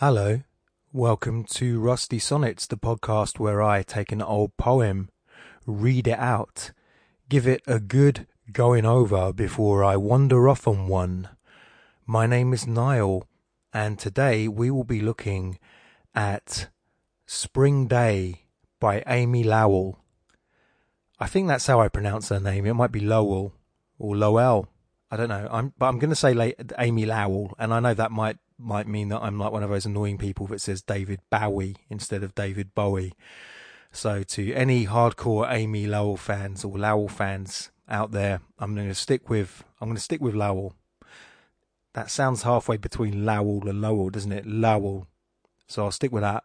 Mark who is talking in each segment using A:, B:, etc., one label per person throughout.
A: Hello, welcome to Rusty Sonnets, the podcast where I take an old poem, read it out, give it a good going over before I wander off on one. My name is Niall, and today we will be looking at Spring Day by Amy Lowell. I think that's how I pronounce her name. It might be Lowell or Lowell. I don't know. I'm, but I'm going to say Amy Lowell, and I know that might might mean that I'm like one of those annoying people that says David Bowie instead of David Bowie. So to any hardcore Amy Lowell fans or Lowell fans out there, I'm going to stick with I'm going to stick with Lowell. That sounds halfway between Lowell and Lowell, doesn't it? Lowell. So I'll stick with that.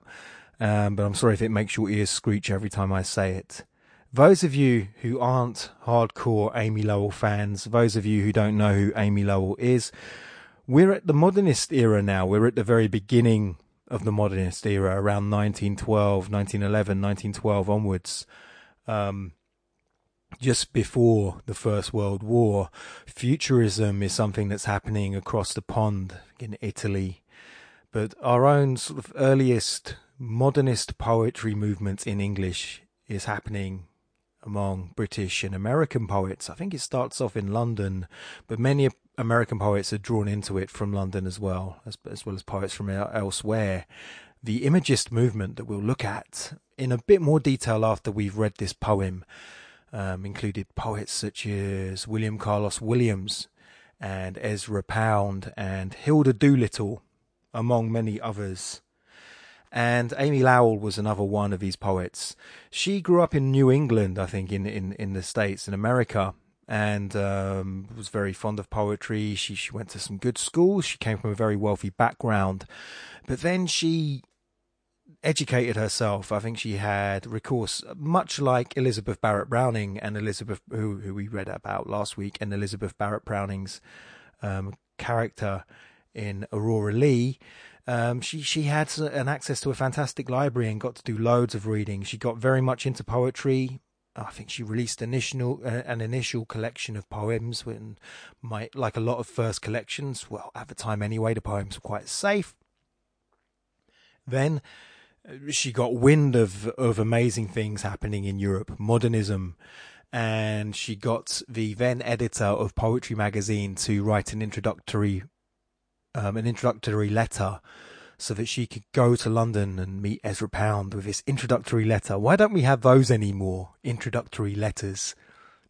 A: Um, but I'm sorry if it makes your ears screech every time I say it. Those of you who aren't hardcore Amy Lowell fans, those of you who don't know who Amy Lowell is, we're at the modernist era now. We're at the very beginning of the modernist era, around 1912, 1911, 1912 onwards. Um, just before the First World War, futurism is something that's happening across the pond in Italy. But our own sort of earliest modernist poetry movement in English is happening among British and American poets. I think it starts off in London, but many American poets are drawn into it from London as well, as, as well as poets from elsewhere. The Imagist movement that we'll look at in a bit more detail after we've read this poem um, included poets such as William Carlos Williams and Ezra Pound and Hilda Doolittle, among many others. And Amy Lowell was another one of these poets. She grew up in New England, I think, in, in, in the States, in America, and um, was very fond of poetry. She she went to some good schools. She came from a very wealthy background, but then she educated herself. I think she had recourse, much like Elizabeth Barrett Browning and Elizabeth, who who we read about last week, and Elizabeth Barrett Browning's um, character in Aurora Leigh. Um, she she had an access to a fantastic library and got to do loads of reading. She got very much into poetry. I think she released initial uh, an initial collection of poems when my like a lot of first collections. Well, at the time anyway, the poems were quite safe. Then uh, she got wind of of amazing things happening in Europe, modernism, and she got the then editor of Poetry magazine to write an introductory um, an introductory letter so that she could go to London and meet Ezra Pound with this introductory letter. Why don't we have those anymore? Introductory letters.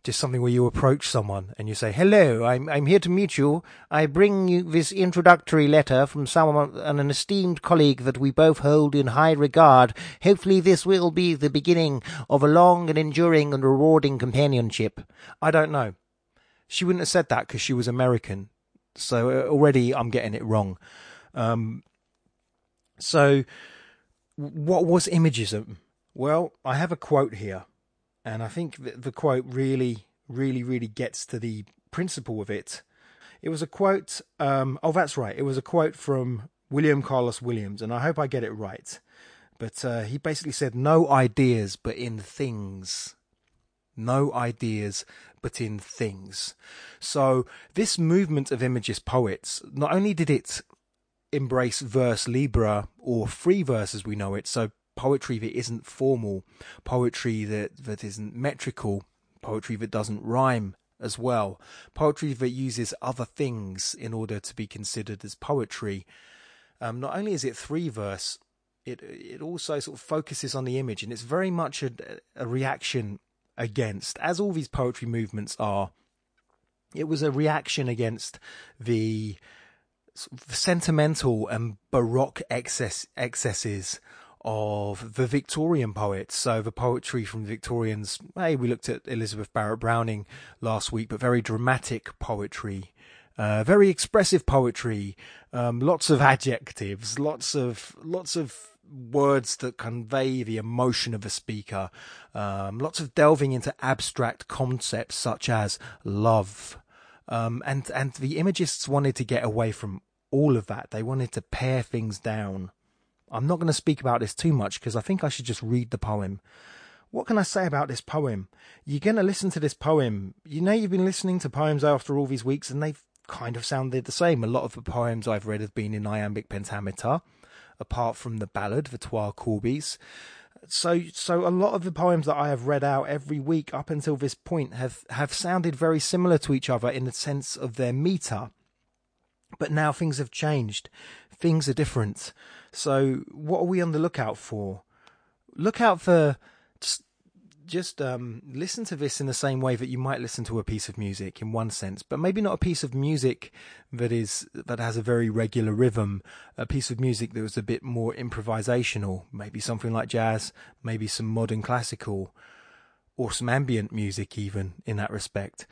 A: Just something where you approach someone and you say, Hello, I'm, I'm here to meet you. I bring you this introductory letter from someone, and an esteemed colleague that we both hold in high regard. Hopefully this will be the beginning of a long and enduring and rewarding companionship. I don't know. She wouldn't have said that because she was American. So uh, already I'm getting it wrong. Um, so, what was Imagism? Well, I have a quote here, and I think the quote really, really, really gets to the principle of it. It was a quote. Um, oh, that's right. It was a quote from William Carlos Williams, and I hope I get it right. But uh, he basically said, "No ideas, but in things." No ideas, in things. So, this movement of Imagist poets, not only did it embrace vers libre or free verse as we know it. So poetry that isn't formal, poetry that, that isn't metrical, poetry that doesn't rhyme as well, poetry that uses other things in order to be considered as poetry. Um, not only is it free verse, it it also sort of focuses on the image, and it's very much a, a reaction against, as all these poetry movements are. It was a reaction against the sentimental and baroque excess excesses of the Victorian poets. So the poetry from the Victorians, hey, we looked at Elizabeth Barrett Browning last week, but very dramatic poetry, uh, very expressive poetry, um, lots of adjectives, lots of lots of words that convey the emotion of a speaker, um, lots of delving into abstract concepts such as love, um, and and the imagists wanted to get away from all of that. They wanted to pare things down. I'm not going to speak about this too much because I think I should just read the poem. What can I say about this poem? You're going to listen to this poem. You know, you've been listening to poems after all these weeks and they've kind of sounded the same. A lot of the poems I've read have been in iambic pentameter. Apart from the ballad, the Twa Corbies. So, so a lot of the poems that I have read out every week up until this point have, have sounded very similar to each other in the sense of their meter. But now things have changed. Things are different. So, what are we on the lookout for? Look out for just um, listen to this in the same way that you might listen to a piece of music in one sense, but maybe not a piece of music that is that has a very regular rhythm. A piece of music that was a bit more improvisational, maybe something like jazz, maybe some modern classical, or some ambient music even in that respect.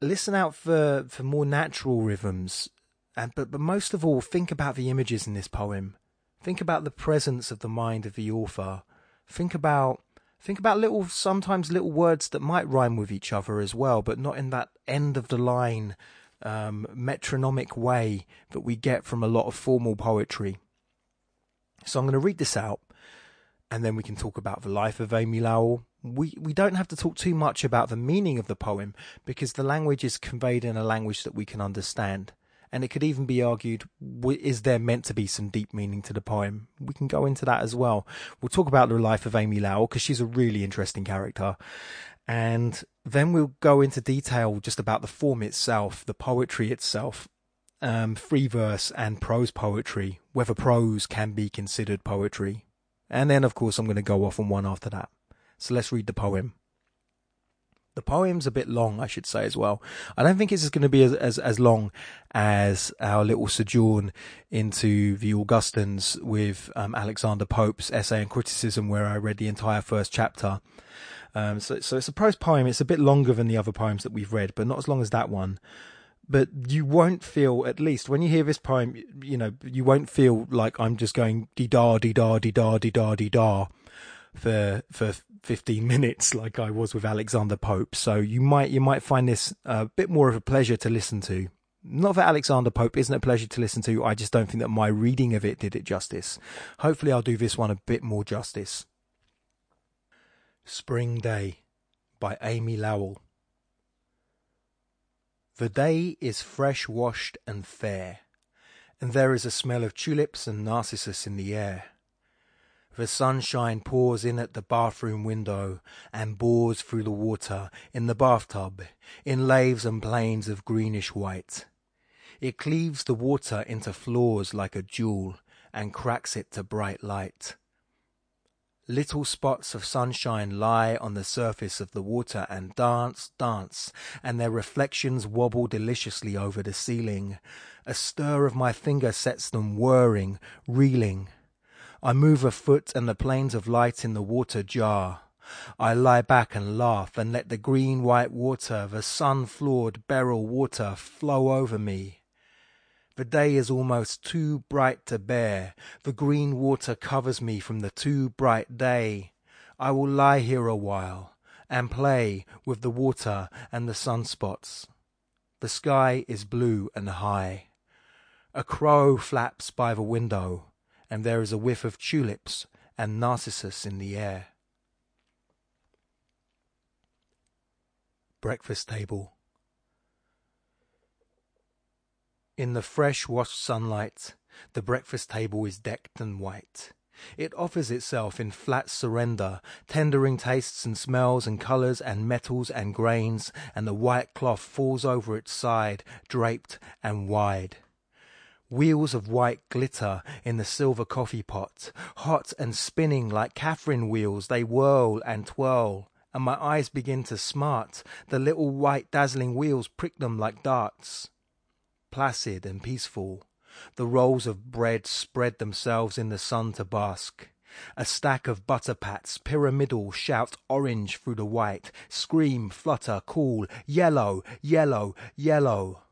A: Listen out for for more natural rhythms, and but but most of all, think about the images in this poem. Think about the presence of the mind of the author. Think about Think about little, sometimes little words that might rhyme with each other as well, but not in that end of the line um, metronomic way that we get from a lot of formal poetry. So I'm going to read this out, and then we can talk about the life of Amy Lowell. We we don't have to talk too much about the meaning of the poem because the language is conveyed in a language that we can understand and it could even be argued is there meant to be some deep meaning to the poem? We can go into that as well. We'll talk about the life of Amy Lowell because she's a really interesting character. And then we'll go into detail just about the form itself, the poetry itself, um, free verse and prose poetry, whether prose can be considered poetry. And then, of course, I'm going to go off on one after that. So let's read the poem. The poem's a bit long, I should say as well. I don't think it's going to be as, as, as long as our little sojourn into the Augustans with um, Alexander Pope's essay and criticism, where I read the entire first chapter. Um, so, so it's a prose poem. It's a bit longer than the other poems that we've read, but not as long as that one. But you won't feel, at least when you hear this poem, you know, you won't feel like I'm just going dee da dee da dee da dee da dee da for for 15 minutes like I was with Alexander Pope. So you might you might find this a bit more of a pleasure to listen to. Not that Alexander Pope isn't a pleasure to listen to. I just don't think that my reading of it did it justice. Hopefully I'll do this one a bit more justice. Spring Day by Amy Lowell. The day is fresh washed and fair, and there is a smell of tulips and narcissus in the air. The sunshine pours in at the bathroom window and bores through the water in the bathtub in laves and planes of greenish white. It cleaves the water into flaws like a jewel and cracks it to bright light. Little spots of sunshine lie on the surface of the water and dance, dance, and their reflections wobble deliciously over the ceiling. A stir of my finger sets them whirring, reeling. I move a foot and the planes of light in the water jar. I lie back and laugh and let the green white water, the sun floored beryl water, flow over me. The day is almost too bright to bear. The green water covers me from the too bright day. I will lie here a while and play with the water and the sunspots. The sky is blue and high. A crow flaps by the window and there is a whiff of tulips and narcissus in the air. Breakfast table. In the fresh washed sunlight, the breakfast table is decked and white. It offers itself in flat surrender, tendering tastes and smells and colours and metals and grains, and the white cloth falls over its side, draped and wide. Wheels of white glitter in the silver coffee pot. Hot and spinning like Catherine wheels, they whirl and twirl. And my eyes begin to smart. The little white dazzling wheels prick them like darts. Placid and peaceful, the rolls of bread spread themselves in the sun to bask. A stack of butter pats, pyramidal, shout orange through the white, scream, flutter, call, yellow, yellow, yellow.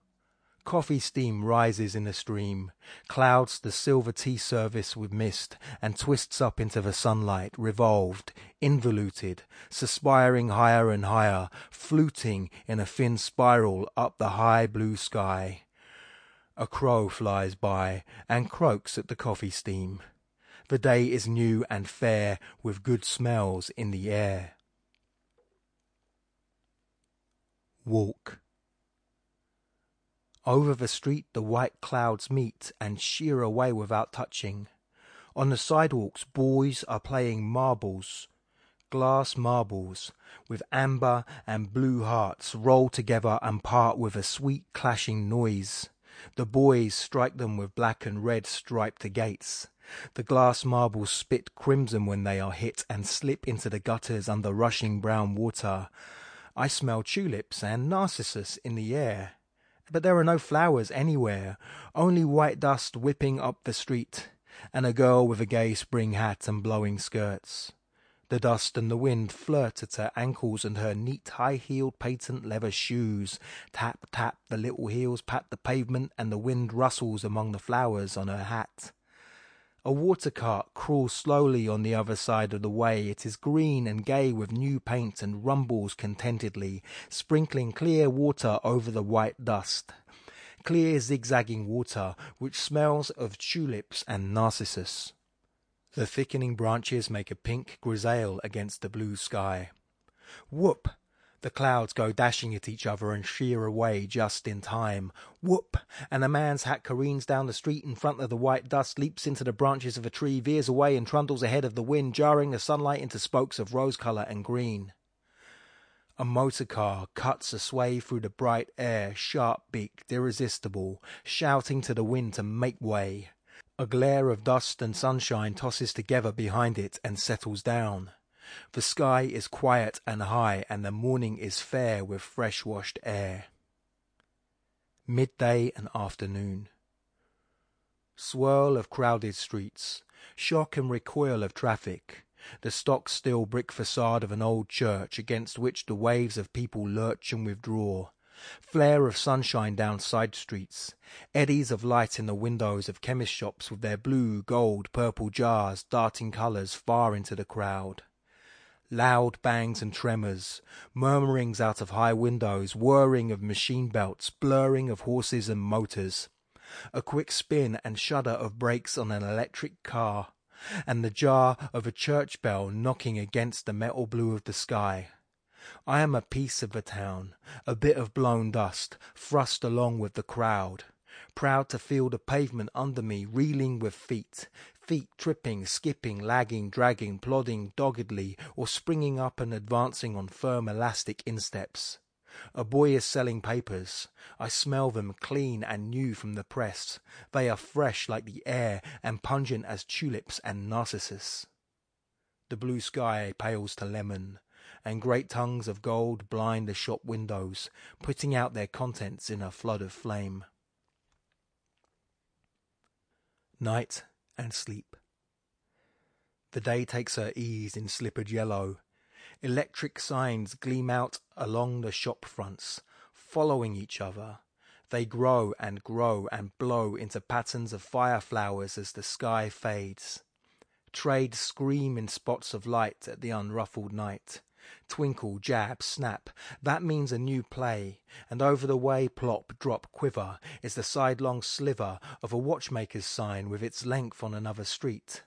A: Coffee steam rises in a stream, clouds the silver tea service with mist, and twists up into the sunlight, revolved, involuted, suspiring higher and higher, fluting in a thin spiral up the high blue sky. A crow flies by and croaks at the coffee steam. The day is new and fair, with good smells in the air. Walk. Over the street the white clouds meet and sheer away without touching. On the sidewalks, boys are playing marbles, glass marbles, with amber and blue hearts roll together and part with a sweet clashing noise. The boys strike them with black and red striped agates. The glass marbles spit crimson when they are hit and slip into the gutters under rushing brown water. I smell tulips and narcissus in the air. But there are no flowers anywhere, only white dust whipping up the street, and a girl with a gay spring hat and blowing skirts. The dust and the wind flirt at her ankles and her neat high-heeled patent leather shoes. Tap, tap, the little heels pat the pavement and the wind rustles among the flowers on her hat. A water cart crawls slowly on the other side of the way. It is green and gay with new paint and rumbles contentedly, sprinkling clear water over the white dust. Clear zigzagging water which smells of tulips and narcissus. The thickening branches make a pink grisaille against the blue sky. Whoop! The clouds go dashing at each other and sheer away just in time. Whoop! And a man's hat careens down the street in front of the white dust, leaps into the branches of a tree, veers away and trundles ahead of the wind, jarring the sunlight into spokes of rose colour and green. A motor car cuts a sway through the bright air, sharp beaked, irresistible, shouting to the wind to make way. A glare of dust and sunshine tosses together behind it and settles down. The sky is quiet and high, and the morning is fair with fresh washed air. Midday and afternoon. Swirl of crowded streets, shock and recoil of traffic, the stock still brick facade of an old church against which the waves of people lurch and withdraw, Flare of sunshine down side streets, eddies of light in the windows of chemist shops with their blue, gold, purple jars darting colours far into the crowd. Loud bangs and tremors, murmurings out of high windows, whirring of machine belts, blurring of horses and motors. A quick spin and shudder of brakes on an electric car, and the jar of a church bell knocking against the metal blue of the sky. I am a piece of the town, a bit of blown dust, thrust along with the crowd, proud to feel the pavement under me reeling with feet, feet tripping, skipping, lagging, dragging, plodding doggedly, or springing up and advancing on firm elastic insteps. A boy is selling papers. I smell them clean and new from the press. They are fresh like the air and pungent as tulips and narcissus. The blue sky pales to lemon and great tongues of gold blind the shop windows, putting out their contents in a flood of flame. Night and sleep. The day takes her ease in slippered yellow. Electric signs gleam out along the shop fronts, following each other. They grow and grow and blow into patterns of fire flowers as the sky fades. Trades scream in spots of light at the unruffled night. Twinkle, jab, snap, that means a new play, and over the way plop, drop, quiver is the sidelong sliver of a watchmaker's sign with its length on another street.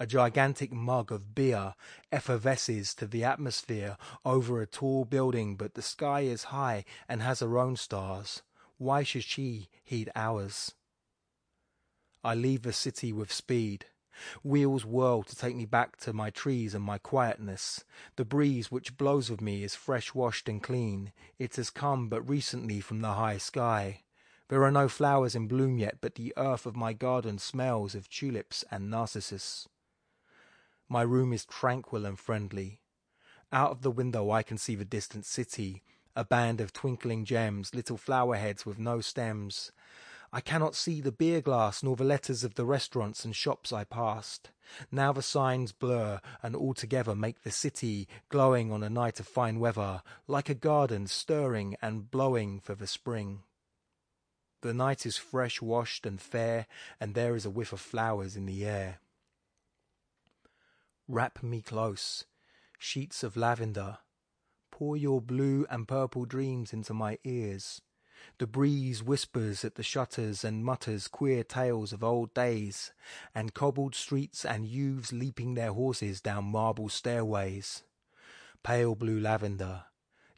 A: A gigantic mug of beer effervesces to the atmosphere over a tall building, but the sky is high and has her own stars. Why should she heed ours? I leave the city with speed. Wheels whirl to take me back to my trees and my quietness. The breeze which blows with me is fresh washed and clean. It has come but recently from the high sky. There are no flowers in bloom yet, but the earth of my garden smells of tulips and narcissus. My room is tranquil and friendly. Out of the window I can see the distant city, a band of twinkling gems, little flower heads with no stems. I cannot see the beer glass nor the letters of the restaurants and shops I passed. Now the signs blur and altogether make the city, glowing on a night of fine weather, like a garden stirring and blowing for the spring. The night is fresh washed and fair, and there is a whiff of flowers in the air. Wrap me close, sheets of lavender. Pour your blue and purple dreams into my ears. The breeze whispers at the shutters and mutters queer tales of old days, and cobbled streets and youths leaping their horses down marble stairways. Pale blue lavender,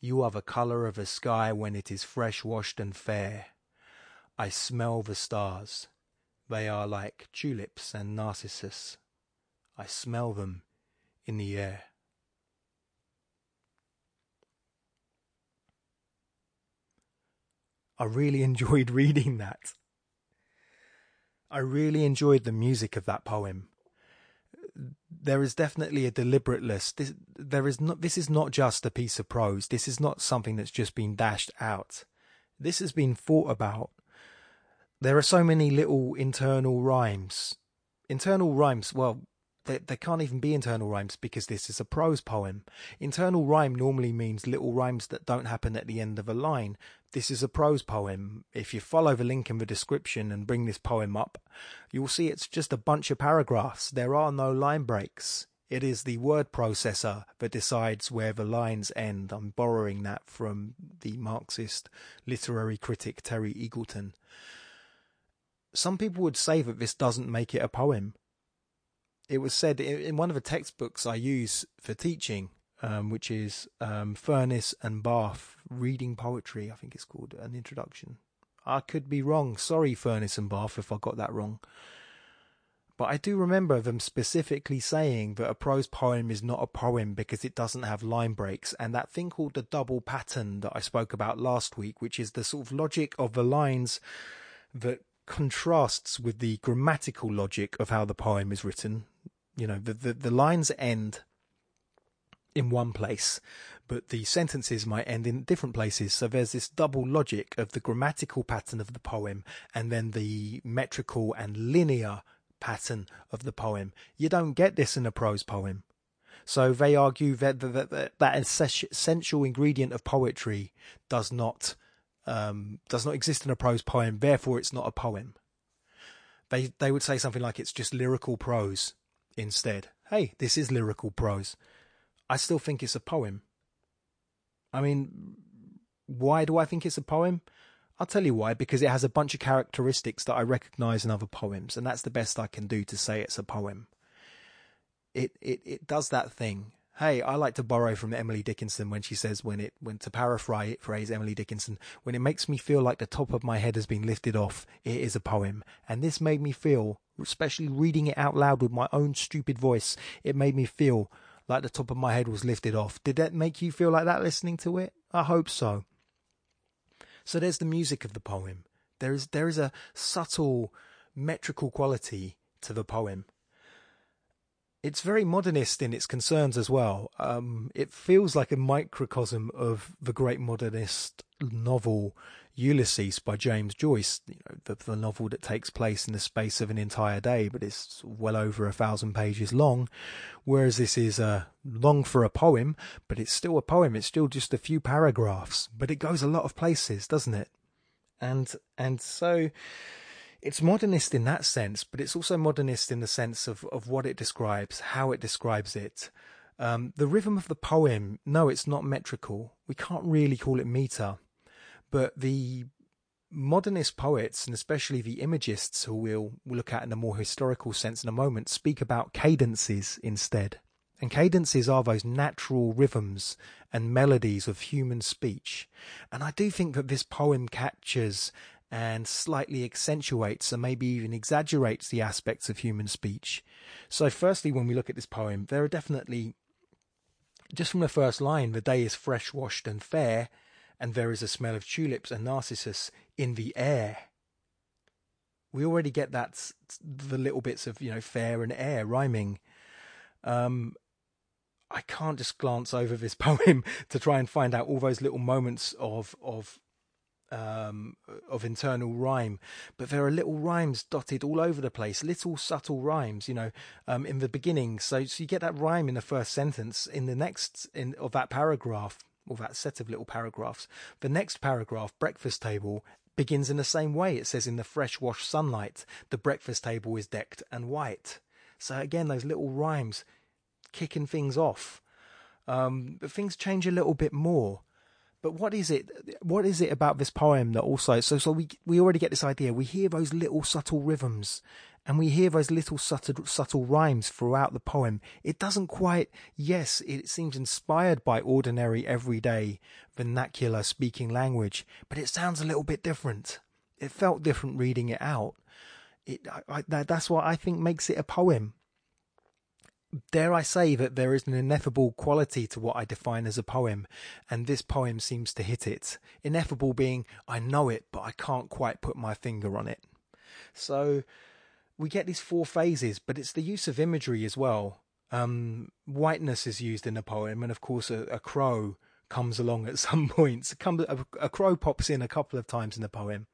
A: you are the colour of a sky when it is fresh washed and fair. I smell the stars. They are like tulips and narcissus. I smell them in the air. I really enjoyed reading that. I really enjoyed the music of that poem. There is definitely a deliberateness. This, there is not. This is not just a piece of prose. This is not something that's just been dashed out. This has been thought about. There are so many little internal rhymes. Internal rhymes. Well, there, there can't even be internal rhymes because this is a prose poem. Internal rhyme normally means little rhymes that don't happen at the end of a line. This is a prose poem. If you follow the link in the description and bring this poem up, you'll see it's just a bunch of paragraphs. There are no line breaks. It is the word processor that decides where the lines end. I'm borrowing that from the Marxist literary critic Terry Eagleton. Some people would say that this doesn't make it a poem it was said in one of the textbooks I use for teaching, um, which is um, Furniss and Bath Reading Poetry, I think it's called, an introduction. I could be wrong. Sorry, Furniss and Bath, if I got that wrong. But I do remember them specifically saying that a prose poem is not a poem because it doesn't have line breaks. And that thing called the double pattern that I spoke about last week, which is the sort of logic of the lines that contrasts with the grammatical logic of how the poem is written. You know, the, the, the lines end in one place, but the sentences might end in different places. So there's this double logic of the grammatical pattern of the poem and then the metrical and linear pattern of the poem. You don't get this in a prose poem. So they argue that that, that, that essential ingredient of poetry does not um, does not exist in a prose poem, therefore it's not a poem. They they would say something like it's just lyrical prose instead. Hey, this is lyrical prose. I still think it's a poem. I mean, why do I think it's a poem? I'll tell you why, because it has a bunch of characteristics that I recognize in other poems, and that's the best I can do to say it's a poem. It it it does that thing Hey, I like to borrow from Emily Dickinson when she says, when it, when to paraphrase Emily Dickinson, when it makes me feel like the top of my head has been lifted off, it is a poem. And this made me feel, especially reading it out loud with my own stupid voice, it made me feel like the top of my head was lifted off. Did that make you feel like that listening to it? I hope so. So there's the music of the poem. There is, there is a subtle metrical quality to the poem it's very modernist in its concerns as well. Um, it feels like a microcosm of the great modernist novel Ulysses by James Joyce, you know, the, the novel that takes place in the space of an entire day, but is well over a thousand pages long. Whereas this is uh, long for a poem, but it's still a poem. It's still just a few paragraphs, but it goes a lot of places, doesn't it? And and so it's modernist in that sense, but it's also modernist in the sense of, of what it describes, how it describes it. Um, the rhythm of the poem, no, it's not metrical. We can't really call it meter. But the modernist poets, and especially the imagists, who we'll, we'll look at in a more historical sense in a moment, speak about cadences instead. And cadences are those natural rhythms and melodies of human speech. And I do think that this poem captures and slightly accentuates and maybe even exaggerates the aspects of human speech. So, firstly, when we look at this poem, there are definitely, just from the first line, the day is fresh washed and fair, and there is a smell of tulips and narcissus in the air. We already get that, the little bits of, you know, fair and air rhyming. Um, I can't just glance over this poem to try and find out all those little moments of of um, of internal rhyme, but there are little rhymes dotted all over the place, little subtle rhymes, you know, um, in the beginning. So, so you get that rhyme in the first sentence. In the next in of that paragraph, or that set of little paragraphs, the next paragraph, breakfast table, begins in the same way. It says, "In the fresh washed sunlight, the breakfast table is decked and white." So again, those little rhymes kicking things off. Um, but things change a little bit more. But what is it? What is it about this poem that also? So, so we we already get this idea. We hear those little subtle rhythms, and we hear those little subtle subtle rhymes throughout the poem. It doesn't quite. Yes, it seems inspired by ordinary, everyday, vernacular speaking language, but it sounds a little bit different. It felt different reading it out. it, I, I, that, that's what I think makes it a poem. Dare I say that there is an ineffable quality to what I define as a poem, and this poem seems to hit it. Ineffable being, I know it, but I can't quite put my finger on it. So we get these four phases, but it's the use of imagery as well. Um, whiteness is used in the poem, and of course, a, a crow comes along at some points. A, a crow pops in a couple of times in the poem.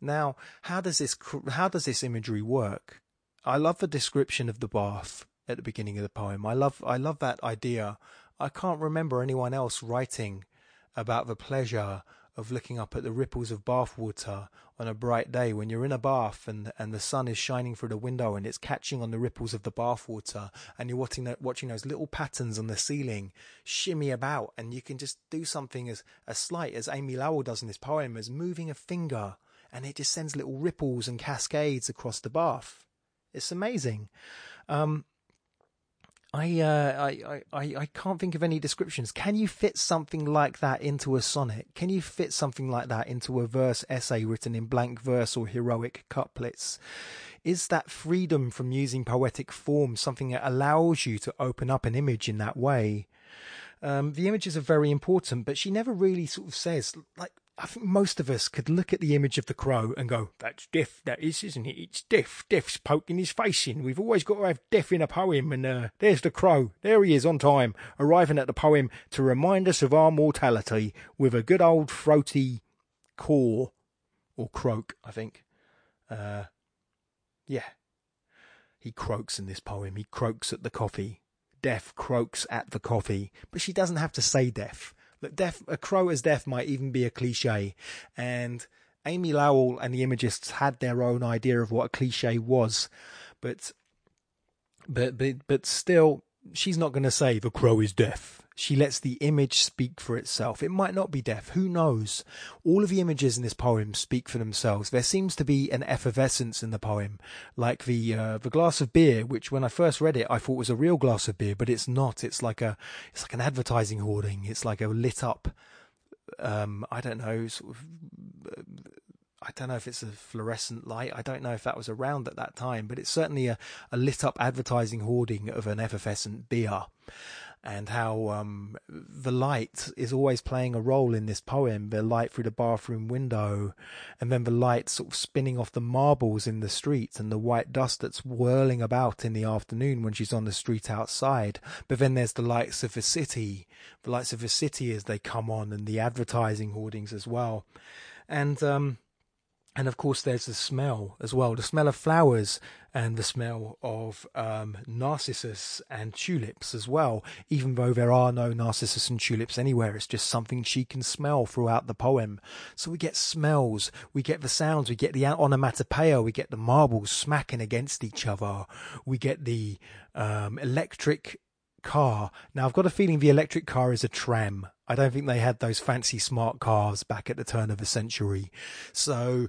A: Now, how does this how does this imagery work? I love the description of the bath at the beginning of the poem. I love I love that idea. I can't remember anyone else writing about the pleasure of looking up at the ripples of bathwater on a bright day when you're in a bath and and the sun is shining through the window and it's catching on the ripples of the bathwater and you're watching that watching those little patterns on the ceiling shimmy about and you can just do something as as slight as Amy Lowell does in this poem as moving a finger and it just sends little ripples and cascades across the bath. It's amazing. Um, I, uh, I, I, I can't think of any descriptions. Can you fit something like that into a sonnet? Can you fit something like that into a verse essay written in blank verse or heroic couplets? Is that freedom from using poetic form something that allows you to open up an image in that way? Um, the images are very important, but she never really sort of says, like, I think most of us could look at the image of the crow and go, "That's Death, that is, isn't it? It's Death. Death's poking his face in. We've always got to have Death in a poem, and uh, there's the crow. There he is on time, arriving at the poem to remind us of our mortality with a good old throaty caw or croak, I think. Uh, yeah, he croaks in this poem. He croaks at the coffee. Death croaks at the coffee, but she doesn't have to say death that a crow as death might even be a cliche. And Amy Lowell and the Imagists had their own idea of what a cliche was, but but but but still, she's not going to say the crow is deaf. She lets the image speak for itself. It might not be deaf, who knows? All of the images in this poem speak for themselves. There seems to be an effervescence in the poem, like the uh, the glass of beer, which when I first read it, I thought was a real glass of beer, but it's not. It's like a it's like an advertising hoarding. It's like a lit up, um, I don't know, sort of. I don't know if it's a fluorescent light. I don't know if that was around at that time, but it's certainly a, a lit up advertising hoarding of an effervescent beer and how um, the light is always playing a role in this poem. The light through the bathroom window, and then the light sort of spinning off the marbles in the street, and the white dust that's whirling about in the afternoon when she's on the street outside. But then there's the lights of the city, the lights of the city as they come on, and the advertising hoardings as well. And um, and of course there's the smell as well the smell of flowers and the smell of um, narcissus and tulips as well even though there are no narcissus and tulips anywhere it's just something she can smell throughout the poem so we get smells we get the sounds we get the onomatopoeia we get the marbles smacking against each other we get the um, electric car. Now, I've got a feeling the electric car is a tram. I don't think they had those fancy smart cars back at the turn of the century. So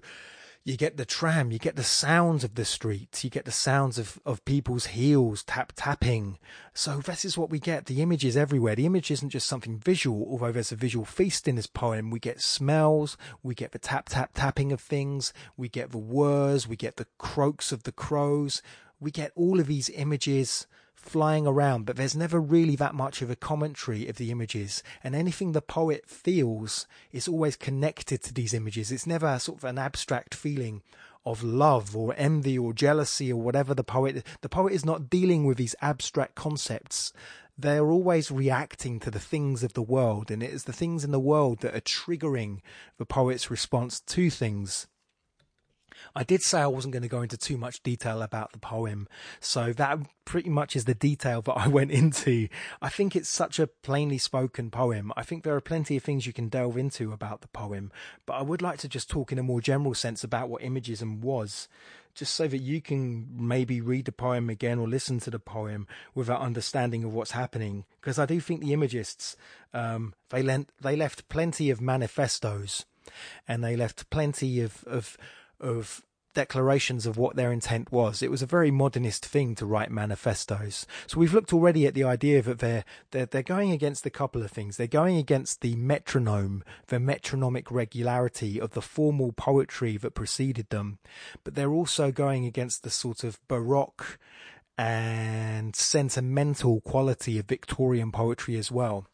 A: you get the tram, you get the sounds of the streets, you get the sounds of, of people's heels tap tapping. So this is what we get. The image is everywhere. The image isn't just something visual, although there's a visual feast in this poem. We get smells, we get the tap tap tapping of things, we get the whirs, we get the croaks of the crows, we get all of these images flying around, but there's never really that much of a commentary of the images. And anything the poet feels is always connected to these images. It's never sort of an abstract feeling of love or envy or jealousy or whatever the poet the poet is not dealing with these abstract concepts they're always reacting to the things of the world and it is the things in the world that are triggering the poet's response to things I did say I wasn't going to go into too much detail about the poem, so that pretty much is the detail that I went into. I think it's such a plainly spoken poem. I think there are plenty of things you can delve into about the poem, but I would like to just talk in a more general sense about what Imagism was, just so that you can maybe read the poem again or listen to the poem without understanding of what's happening. Because I do think the Imagists, um, they, lent, they left plenty of manifestos and they left plenty of, of of declarations of what their intent was. It was a very modernist thing to write manifestos. So we've looked already at the idea that they're they're they're going against a couple of things. They're going against the metronome, the metronomic regularity of the formal poetry that preceded them, but they're also going against the sort of baroque and sentimental quality of Victorian poetry as well.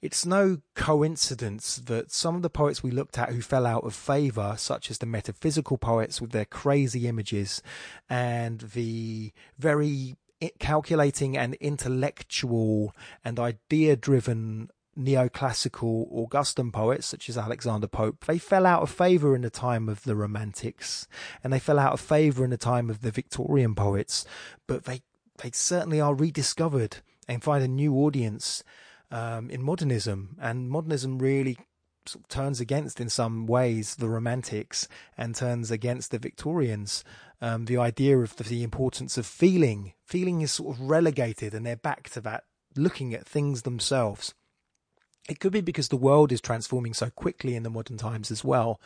A: It's no coincidence that some of the poets we looked at who fell out of favour, such as the metaphysical poets with their crazy images and the very calculating and intellectual and idea driven neoclassical Augustan poets such as Alexander Pope, they fell out of favour in the time of the Romantics and they fell out of favour in the time of the Victorian poets, but they, they certainly are rediscovered and find a new audience um, in modernism, and modernism really sort of turns against, in some ways, the Romantics and turns against the Victorians. Um, the idea of the, the importance of feeling, feeling is sort of relegated, and they're back to that, looking at things themselves. It could be because the world is transforming so quickly in the modern times as well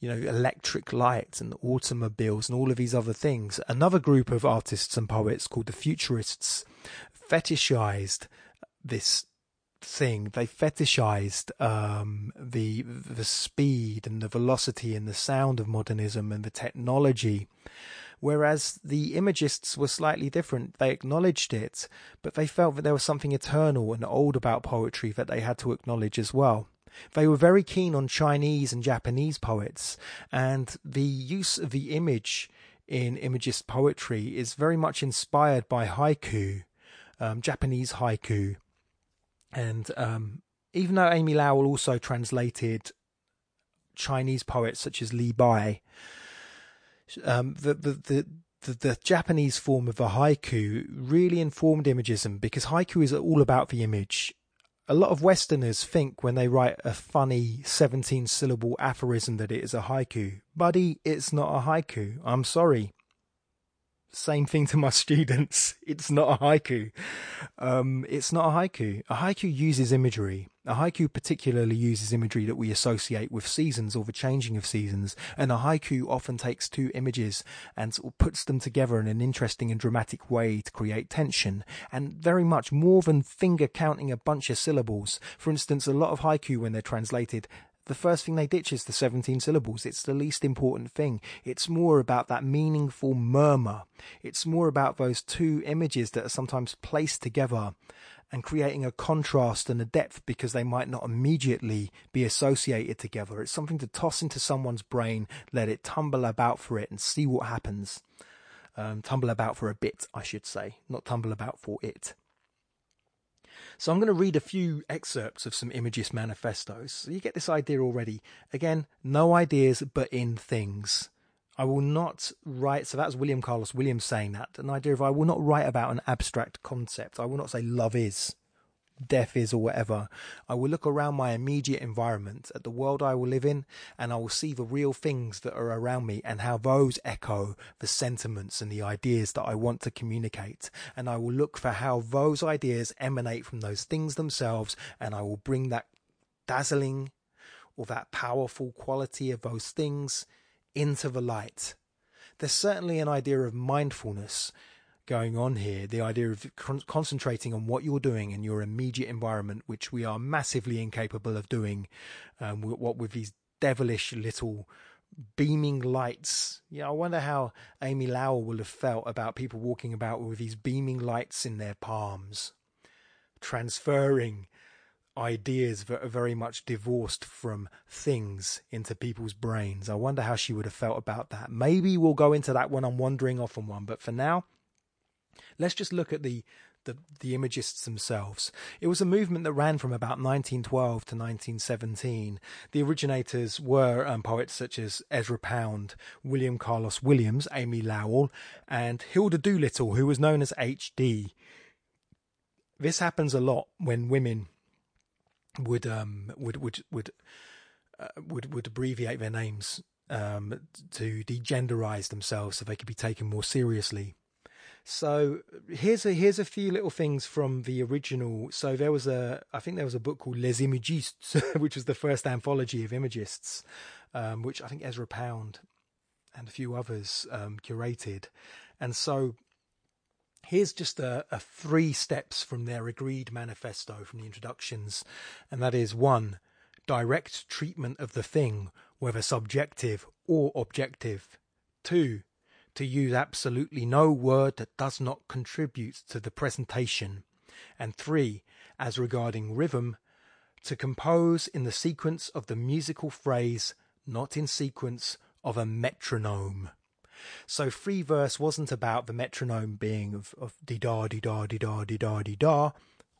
A: you know, electric lights and automobiles and all of these other things. Another group of artists and poets called the Futurists fetishized this thing. They fetishized um, the the speed and the velocity and the sound of modernism and the technology, whereas the imagists were slightly different. They acknowledged it, but they felt that there was something eternal and old about poetry that they had to acknowledge as well. They were very keen on Chinese and Japanese poets, and the use of the image in imagist poetry is very much inspired by haiku, um, Japanese haiku, and um, even though Amy Lowell also translated Chinese poets such as Li Bai, um, the, the, the the, the, Japanese form of the haiku really informed imagism because haiku is all about the image. A lot of Westerners think when they write a funny 17 syllable aphorism that it is a haiku. Buddy, it's not a haiku. I'm sorry same thing to my students. It's not a haiku. Um, it's not a haiku. A haiku uses imagery. A haiku particularly uses imagery that we associate with seasons or the changing of seasons. And a haiku often takes two images and puts them together in an interesting and dramatic way to create tension. And very much more than finger counting a bunch of syllables. For instance, a lot of haiku, when they're translated, the first thing they ditch is the 17 syllables. It's the least important thing. It's more about that meaningful murmur. It's more about those two images that are sometimes placed together and creating a contrast and a depth because they might not immediately be associated together. It's something to toss into someone's brain, let it tumble about for it and see what happens. Um, tumble about for a bit, I should say, not tumble about for it. So I'm going to read a few excerpts of some Imagist manifestos. So you get this idea already. Again, no ideas, but in things. I will not write, so that's William Carlos Williams saying that, an idea of I will not write about an abstract concept. I will not say love is death is or whatever, I will look around my immediate environment at the world I will live in and I will see the real things that are around me and how those echo the sentiments and the ideas that I want to communicate. And I will look for how those ideas emanate from those things themselves and I will bring that dazzling or that powerful quality of those things into the light. There's certainly an idea of mindfulness going on here. The idea of con- concentrating on what you're doing in your immediate environment, which we are massively incapable of doing. Um, what with these devilish little beaming lights. Yeah, I wonder how Amy Lowell will have felt about people walking about with these beaming lights in their palms, transferring ideas that are very much divorced from things into people's brains. I wonder how she would have felt about that. Maybe we'll go into that when I'm wandering off on one, but for now, Let's just look at the, the, the imagists themselves. It was a movement that ran from about 1912 to 1917. The originators were um, poets such as Ezra Pound, William Carlos Williams, Amy Lowell, and Hilda Doolittle, who was known as H.D. This happens a lot when women would um, would would would uh, would would abbreviate their names um, to degenderize themselves so they could be taken more seriously. So here's a here's a few little things from the original. So there was a I think there was a book called Les Imagistes, which was the first anthology of imagists, um, which I think Ezra Pound and a few others um, curated. And so here's just a, a, three steps from their agreed manifesto from the introductions. And that is one, direct treatment of the thing, whether subjective or objective. Two, to use absolutely no word that does not contribute to the presentation. And three, as regarding rhythm, to compose in the sequence of the musical phrase, not in sequence of a metronome. So free verse wasn't about the metronome being of, of dee da dee da dee da dee da dee da,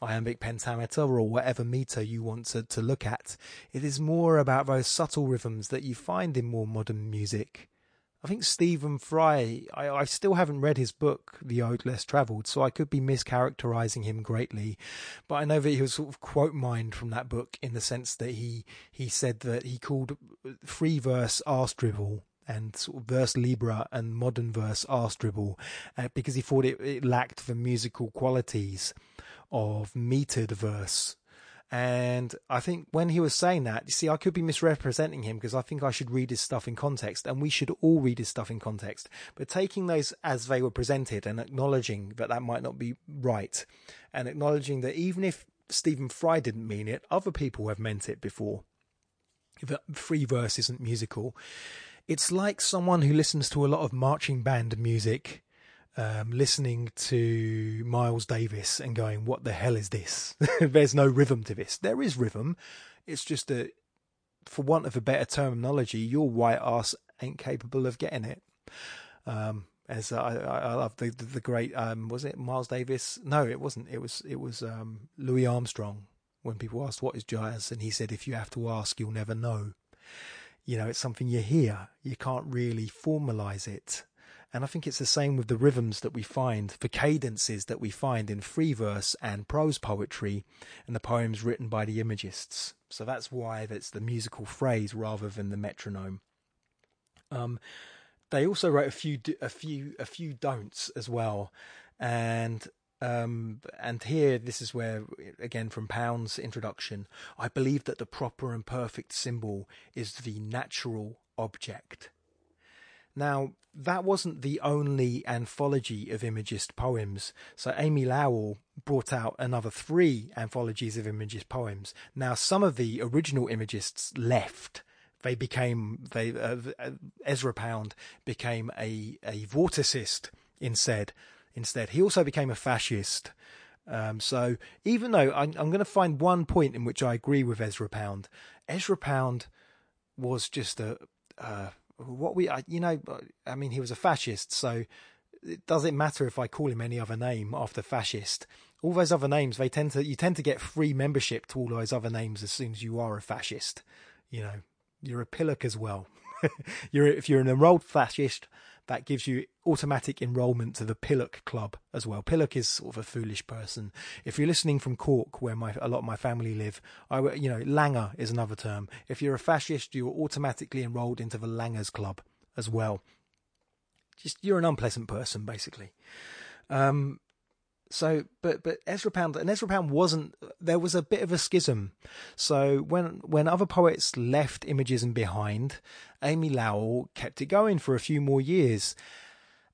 A: iambic pentameter or whatever meter you want to, to look at. It is more about those subtle rhythms that you find in more modern music. I think Stephen Fry, I, I still haven't read his book, The Ode Less Travelled, so I could be mischaracterizing him greatly. But I know that he was sort of quote mined from that book in the sense that he, he said that he called free verse arse dribble and sort of vers libre and modern verse arse dribble uh, because he thought it, it lacked the musical qualities of metered verse and I think when he was saying that, you see, I could be misrepresenting him because I think I should read his stuff in context, and we should all read his stuff in context. But taking those as they were presented and acknowledging that that might not be right, and acknowledging that even if Stephen Fry didn't mean it, other people have meant it before. That free verse isn't musical. It's like someone who listens to a lot of marching band music um, listening to Miles Davis and going, "What the hell is this?" There's no rhythm to this. There is rhythm. It's just that, for want of a better terminology, your white ass ain't capable of getting it. Um, as I, I love the, the, the great um, was it Miles Davis? No, it wasn't. It was it was um, Louis Armstrong. When people asked what is jazz, and he said, "If you have to ask, you'll never know." You know, it's something you hear. You can't really formalize it. And I think it's the same with the rhythms that we find, the cadences that we find in free verse and prose poetry and the poems written by the imagists. So that's why that's the musical phrase rather than the metronome. Um, they also wrote a few, a few, a few don'ts as well, and um, and here this is where again from Pound's introduction, I believe that the proper and perfect symbol is the natural object. Now, that wasn't the only anthology of Imagist poems. So Amy Lowell brought out another three anthologies of Imagist poems. Now, some of the original Imagists left. They became they uh, uh, Ezra Pound became a a vorticist instead. Instead, he also became a fascist. Um, so even though I'm, I'm going to find one point in which I agree with Ezra Pound, Ezra Pound was just a, a what we, you know, I mean, he was a fascist, so it doesn't matter if I call him any other name after fascist. All those other names, they tend to, you tend to get free membership to all those other names as soon as you are a fascist. You know, you're a pillock as well. you're if you're an enrolled fascist, that gives you automatic enrolment to the Pillock Club as well. Pillock is sort of a foolish person. If you're listening from Cork, where my a lot of my family live, I you know Langer is another term. If you're a fascist, you're automatically enrolled into the Langers Club as well. Just you're an unpleasant person, basically. Um, so, but but Ezra Pound and Ezra Pound wasn't. There was a bit of a schism. So when when other poets left Imagism behind, Amy Lowell kept it going for a few more years,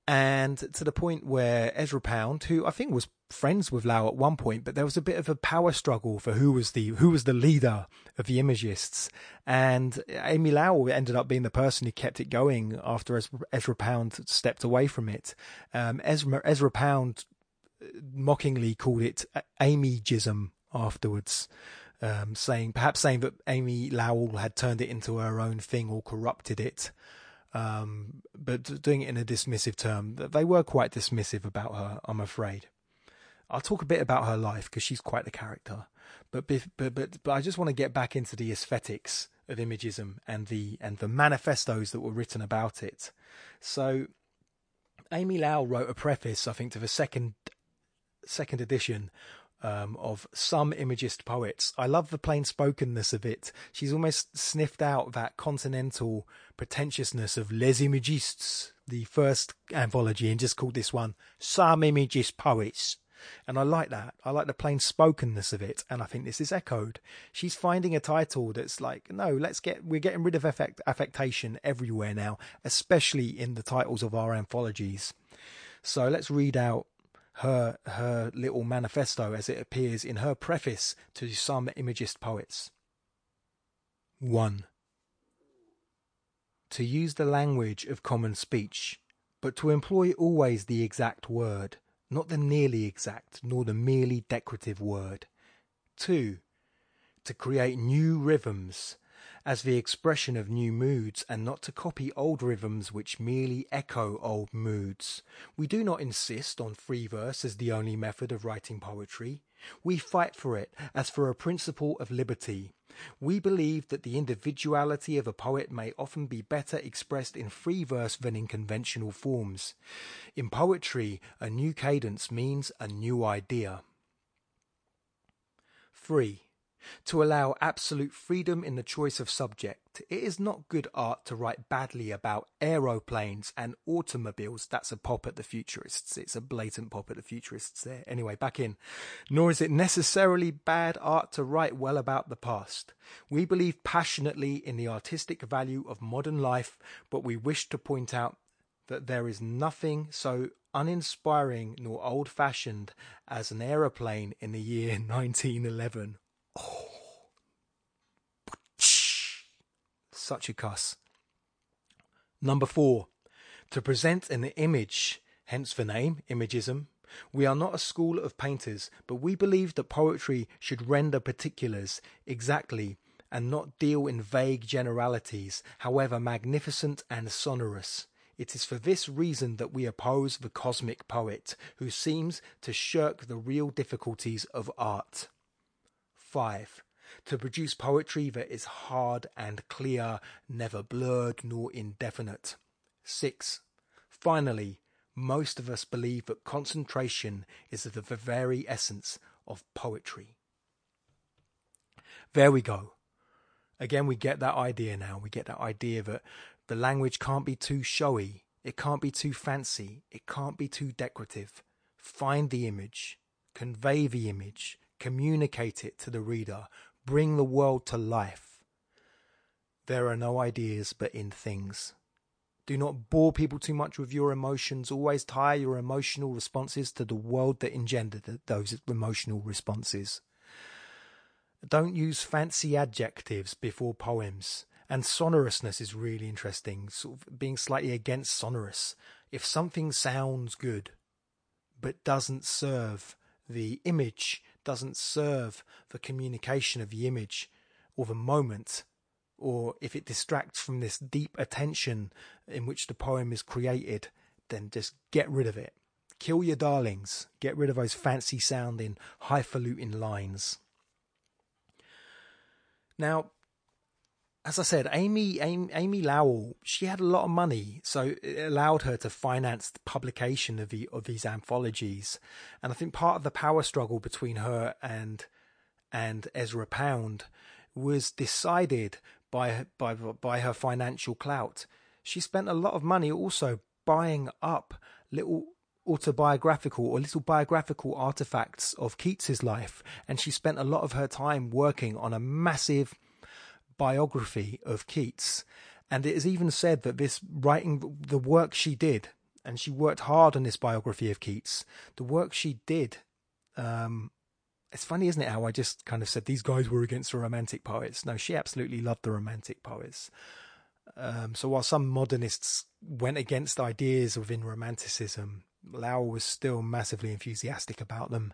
A: and to the point where Ezra Pound, who I think was friends with Lowell at one point, but there was a bit of a power struggle for who was the who was the leader of the Imagists, and Amy Lowell ended up being the person who kept it going after Ezra Pound stepped away from it. Um, Ezra, Ezra Pound mockingly called it Amygism afterwards, um, saying perhaps saying that Amy Lowell had turned it into her own thing or corrupted it, um, but doing it in a dismissive term. They were quite dismissive about her, I'm afraid. I'll talk a bit about her life because she's quite the character, but, but but but I just want to get back into the aesthetics of Imagism and the and the manifestos that were written about it. So Amy Lowell wrote a preface, I think, to the second second edition um, of some Imagist poets. I love the plain spokenness of it. She's almost sniffed out that continental pretentiousness of Les Imagistes, the first anthology, and just called this one Some Imagist Poets. And I like that. I like the plain spokenness of it. And I think this is echoed. She's finding a title that's like, no, let's get, we're getting rid of affect, affectation everywhere now, especially in the titles of our anthologies. So let's read out her, her little manifesto as it appears in her preface to some Imagist poets. 1. To use the language of common speech, but to employ always the exact word, not the nearly exact nor the merely decorative word. 2. To create new rhythms as the expression of new moods and not to copy old rhythms which merely echo old moods. We do not insist on free verse as the only method of writing poetry. We fight for it as for a principle of liberty. We believe that the individuality of a poet may often be better expressed in free verse than in conventional forms. In poetry, a new cadence means a new idea. 3 to allow absolute freedom in the choice of subject. It is not good art to write badly about aeroplanes and automobiles. That's a pop at the futurists. It's a blatant pop at the futurists there. Anyway, back in. Nor is it necessarily bad art to write well about the past. We believe passionately in the artistic value of modern life, but we wish to point out that there is nothing so uninspiring nor old fashioned as an aeroplane in the year 1911 Oh. Such a cuss. Number four, to present an image, hence the name, Imagism. We are not a school of painters, but we believe that poetry should render particulars exactly and not deal in vague generalities, however magnificent and sonorous. It is for this reason that we oppose the cosmic poet, who seems to shirk the real difficulties of art. 5. To produce poetry that is hard and clear, never blurred nor indefinite. 6. Finally, most of us believe that concentration is the very essence of poetry. There we go. Again, we get that idea now. We get that idea that the language can't be too showy, it can't be too fancy, it can't be too decorative. Find the image, convey the image, communicate it to the reader, bring the world to life. There are no ideas but in things. Do not bore people too much with your emotions. Always tie your emotional responses to the world that engendered those emotional responses. Don't use fancy adjectives before poems. And sonorousness is really interesting, sort of being slightly against sonorous. If something sounds good, but doesn't serve the image doesn't serve the communication of the image or the moment, or if it distracts from this deep attention in which the poem is created, then just get rid of it. Kill your darlings. Get rid of those fancy sounding, highfalutin lines. Now, as I said, Amy, Amy, Amy Lowell, she had a lot of money, so it allowed her to finance the publication of the of these anthologies. And I think part of the power struggle between her and and Ezra Pound was decided by by by her financial clout. She spent a lot of money also buying up little autobiographical or little biographical artifacts of Keats's life, and she spent a lot of her time working on a massive biography of Keats. And it is even said that this writing, the work she did, and she worked hard on this biography of Keats, the work she did, um, it's funny, isn't it, how I just kind of said these guys were against the romantic poets. No, she absolutely loved the romantic poets. Um, so while some modernists went against ideas within romanticism, Lowell was still massively enthusiastic about them.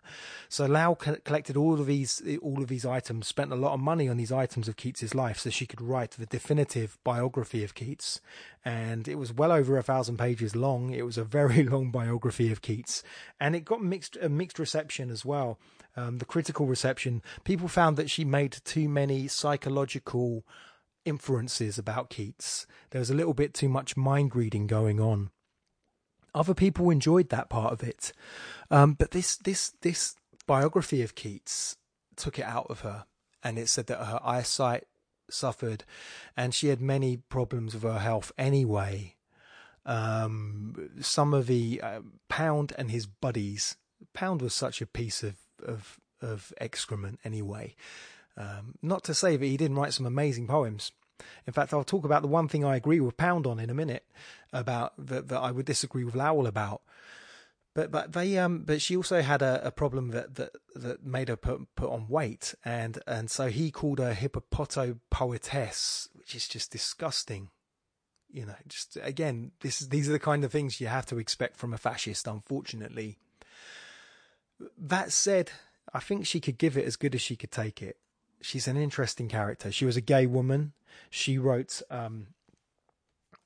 A: So Lowell collected all of these all of these items, spent a lot of money on these items of Keats's life, so she could write the definitive biography of Keats. And it was well over a thousand pages long. It was a very long biography of Keats, and it got mixed a mixed reception as well. Um, the critical reception, people found that she made too many psychological inferences about Keats. There was a little bit too much mind reading going on other people enjoyed that part of it, um, but this this this biography of Keats took it out of her, and it said that her eyesight suffered, and she had many problems with her health anyway. Um, some of the uh, Pound and his buddies, Pound was such a piece of of of excrement anyway. Um, not to say that he didn't write some amazing poems. In fact, I'll talk about the one thing I agree with Pound on in a minute about that, that I would disagree with Lowell about. But but they um but she also had a, a problem that, that that made her put put on weight and and so he called her hippopoetess, which is just disgusting. You know, just again, this these are the kind of things you have to expect from a fascist, unfortunately. That said, I think she could give it as good as she could take it. She's an interesting character. She was a gay woman. She wrote um,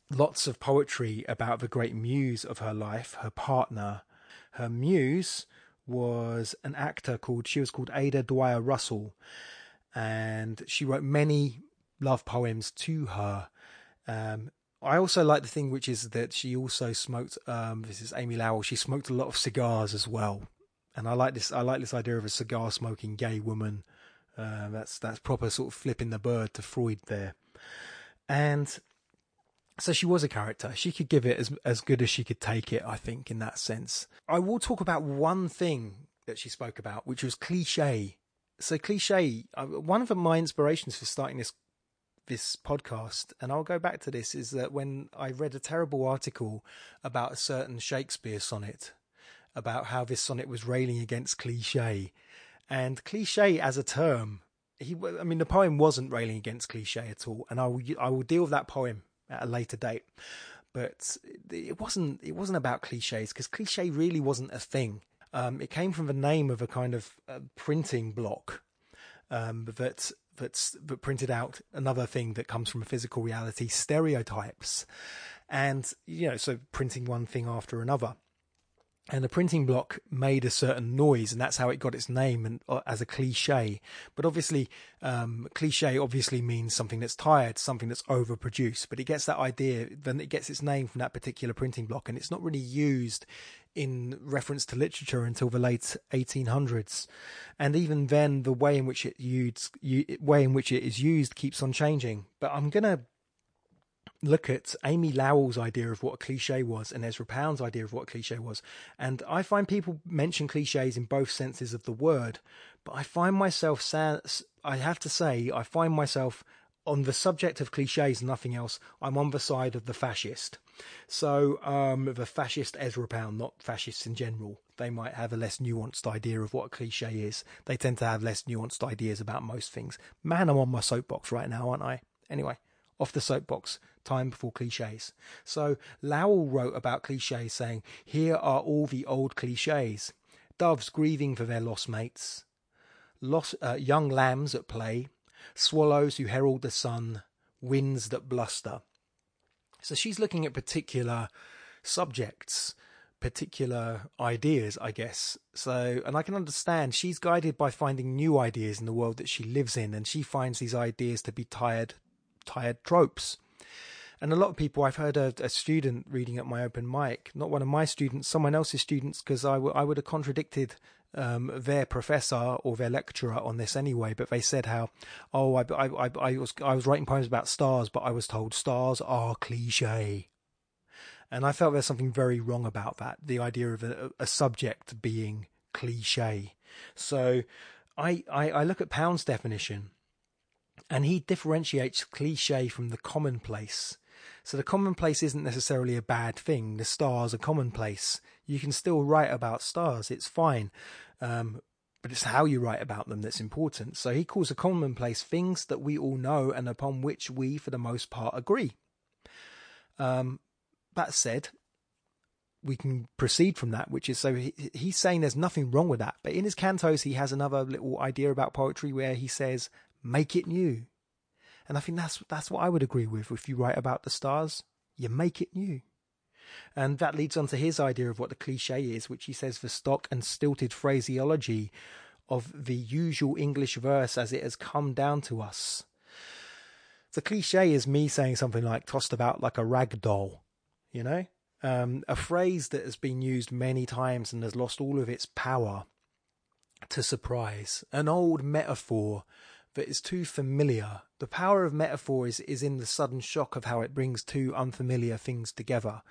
A: lots of poetry about the great muse of her life, her partner. Her muse was an actor called, she was called Ada Dwyer Russell. And she wrote many love poems to her. Um, I also like the thing which is that she also smoked. Um, this is Amy Lowell. She smoked a lot of cigars as well, and I like this. I like this idea of a cigar smoking gay woman. Uh, that's that's proper sort of flipping the bird to Freud there, and so she was a character. She could give it as as good as she could take it. I think in that sense. I will talk about one thing that she spoke about, which was cliche. So cliche. Uh, one of my inspirations for starting this this podcast, and I'll go back to this, is that when I read a terrible article about a certain Shakespeare sonnet, about how this sonnet was railing against cliche, and cliche as a term, he, I mean, the poem wasn't railing against cliche at all, and I will, I will deal with that poem at a later date. But it wasn't, it wasn't about cliches because cliche really wasn't a thing. Um, it came from the name of a kind of uh, printing block um, that that's that printed out another thing that comes from a physical reality stereotypes and you know so printing one thing after another and the printing block made a certain noise and that's how it got its name and uh, as a cliche. But obviously um, cliche obviously means something that's tired something that's overproduced. But it gets that idea then it gets its name from that particular printing block and it's not really used in reference to literature until the late 1800s and even then the way in which it used way in which it is used keeps on changing. But i'm going to look at Amy Lowell's idea of what a cliche was and Ezra Pound's idea of what a cliche was. And I find people mention cliches in both senses of the word, but I find myself, I have to say, I find myself on the subject of cliches, nothing else. I'm on the side of the fascist. So, um, the fascist Ezra Pound, not fascists in general. They might have a less nuanced idea of what a cliche is. They tend to have less nuanced ideas about most things. Man, I'm on my soapbox right now, aren't I? Anyway, off the soapbox, time before cliches. So Lowell wrote about cliches saying, Here are all the old cliches. Doves grieving for their lost mates, lost, uh, young lambs at play, swallows who herald the sun, winds that bluster. So she's looking at particular subjects, particular ideas, I guess. So, and I can understand she's guided by finding new ideas in the world that she lives in, and she finds these ideas to be tired, tired tropes. And a lot of people, I've heard a, a student reading at my open mic, not one of my students, someone else's students, because I, w- I would have contradicted um, their professor or their lecturer on this anyway, but they said how, oh, I, I, I, I, was I was writing poems about stars, but I was told stars are cliche, and I felt there's something very wrong about that. The idea of a, a subject being cliche. So, I, I I look at Pound's definition, and he differentiates cliche from the commonplace. So the commonplace isn't necessarily a bad thing. The stars are commonplace. You can still write about stars. It's fine. Um, but it's how you write about them that's important. So he calls a commonplace things that we all know and upon which we, for the most part, agree. Um, that said, we can proceed from that, which is so he, he's saying there's nothing wrong with that. But in his cantos, he has another little idea about poetry where he says, make it new. And I think that's that's what I would agree with. If you write about the stars, you make it new. And that leads on to his idea of what the cliche is, which he says the stock and stilted phraseology of the usual English verse as it has come down to us. The cliche is me saying something like tossed about like a rag doll, you know? Um, a phrase that has been used many times and has lost all of its power to surprise. An old metaphor is too familiar. The power of metaphor is, is in the sudden shock of how it brings two unfamiliar things together.